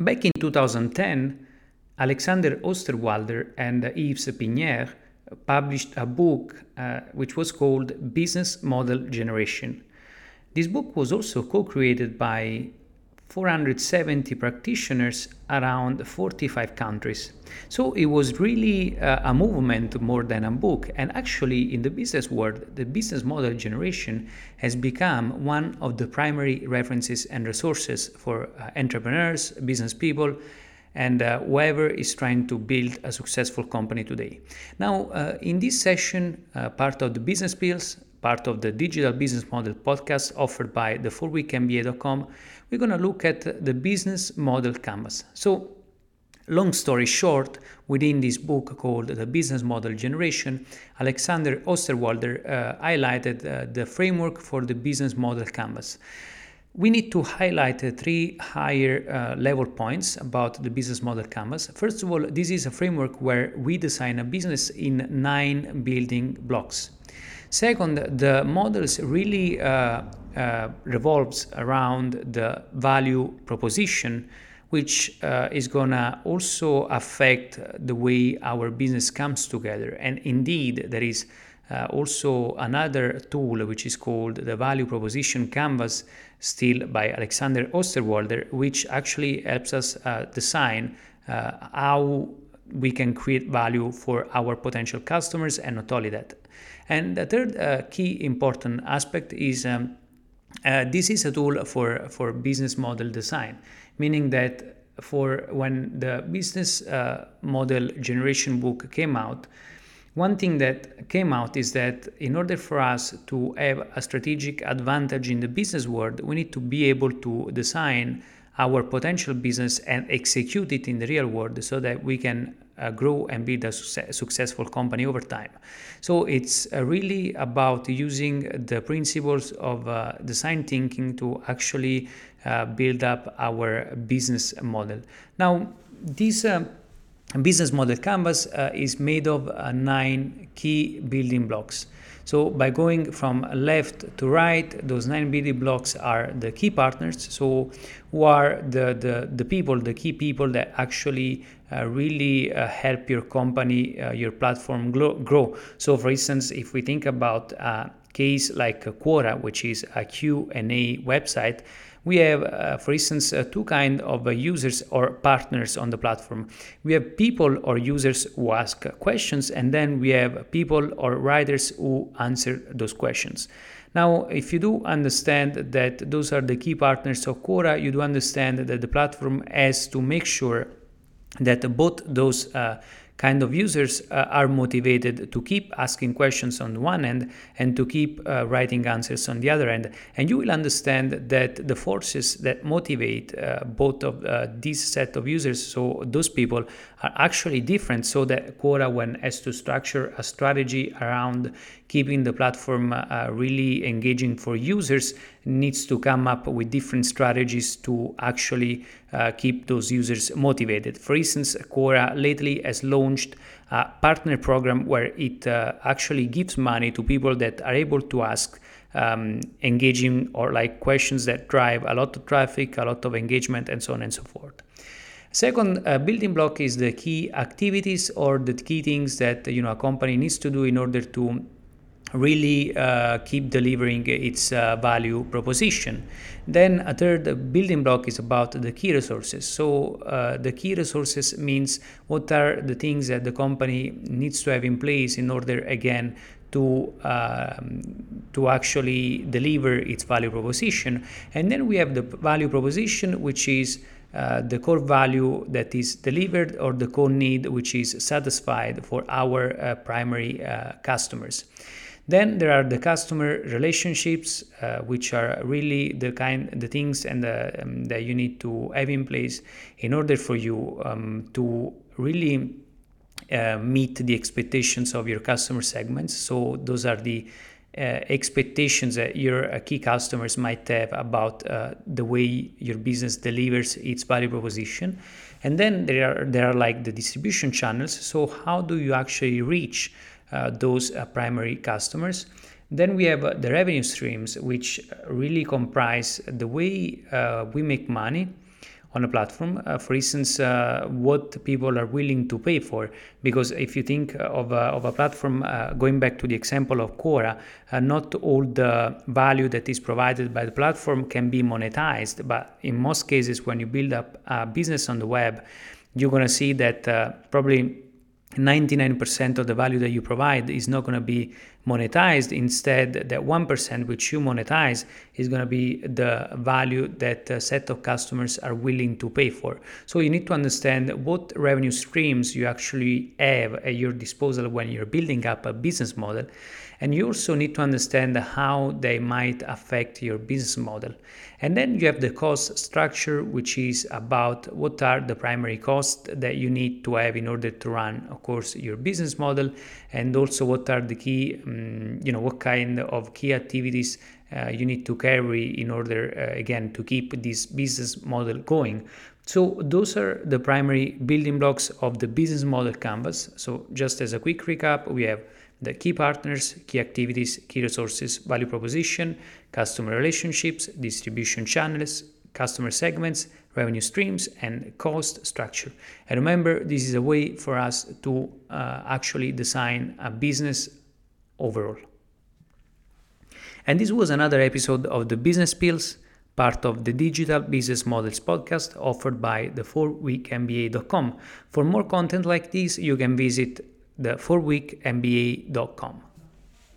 Back in 2010, Alexander Osterwalder and Yves Pigneur published a book uh, which was called Business Model Generation. This book was also co created by 470 practitioners around 45 countries. So it was really uh, a movement more than a book. And actually, in the business world, the business model generation has become one of the primary references and resources for uh, entrepreneurs, business people, and uh, whoever is trying to build a successful company today. Now, uh, in this session, uh, part of the business pills, part of the digital business model podcast offered by the 4weekmba.com, we're going to look at the business model canvas. So, long story short, within this book called The Business Model Generation, Alexander Osterwalder uh, highlighted uh, the framework for the business model canvas. We need to highlight uh, three higher uh, level points about the business model canvas. First of all, this is a framework where we design a business in nine building blocks. Second, the models really uh, uh, revolves around the value proposition, which uh, is gonna also affect the way our business comes together. And indeed, there is uh, also another tool which is called the value proposition canvas still by alexander osterwalder which actually helps us uh, design uh, how we can create value for our potential customers and not only that. And the third uh, key important aspect is um, uh, this is a tool for, for business model design, meaning that for when the business uh, model generation book came out, one thing that came out is that in order for us to have a strategic advantage in the business world, we need to be able to design our potential business and execute it in the real world so that we can uh, grow and build a su- successful company over time. So it's uh, really about using the principles of uh, design thinking to actually uh, build up our business model. Now, this uh, business model canvas uh, is made of nine key building blocks. So by going from left to right, those nine building blocks are the key partners. So who are the, the, the people, the key people that actually uh, really uh, help your company, uh, your platform grow. So for instance, if we think about a case like Quora, which is a Q&A website, we have, uh, for instance, uh, two kind of uh, users or partners on the platform. We have people or users who ask questions, and then we have people or writers who answer those questions. Now, if you do understand that those are the key partners of Quora, you do understand that the platform has to make sure that both those uh, kind of users uh, are motivated to keep asking questions on one end and to keep uh, writing answers on the other end. And you will understand that the forces that motivate uh, both of uh, this set of users, so those people, are actually different. So that Quora, when has to structure a strategy around keeping the platform uh, really engaging for users, needs to come up with different strategies to actually uh, keep those users motivated. For instance, Quora lately has launched a partner program where it uh, actually gives money to people that are able to ask um, engaging or like questions that drive a lot of traffic, a lot of engagement, and so on and so forth. Second uh, building block is the key activities or the key things that you know a company needs to do in order to really uh, keep delivering its uh, value proposition. Then a third building block is about the key resources. So uh, the key resources means what are the things that the company needs to have in place in order again to um, to actually deliver its value proposition. And then we have the value proposition, which is uh, the core value that is delivered or the core need which is satisfied for our uh, primary uh, customers. Then there are the customer relationships, uh, which are really the kind, the things, and the, um, that you need to have in place in order for you um, to really uh, meet the expectations of your customer segments. So those are the uh, expectations that your uh, key customers might have about uh, the way your business delivers its value proposition. And then there are there are like the distribution channels. So how do you actually reach those uh, primary customers. Then we have uh, the revenue streams, which really comprise the way we make money on a platform. Uh, for instance, uh, what people are willing to pay for. Because if you think of a, of a platform, uh, going back to the example of Quora, uh, not all the value that is provided by the platform can be monetized. But in most cases, when you build up a business on the web, you're going to see that uh, probably 99% of the value that you provide is not going to be monetized. Instead, that 1% which you monetize is going to be the value that a set of customers are willing to pay for. So you need to understand what revenue streams you actually have at your disposal when you're building up a business model. And you also need to understand how they might affect your business model. And then you have the cost structure, which is about what are the primary costs that you need to have in order to run, of course, your business model, and also what are the key, um, you know, what kind of key activities uh, you need to carry in order, uh, again, to keep this business model going. So those are the primary building blocks of the business model canvas. So just as a quick recap, we have the key partners, key activities, key resources, value proposition, customer relationships, distribution channels, customer segments, revenue streams, and cost structure. And remember, this is a way for us to uh, actually design a business overall. And this was another episode of the Business Pills, part of the Digital Business Models podcast offered by the 4weekmba.com. For more content like this, you can visit the 4weekmba.com.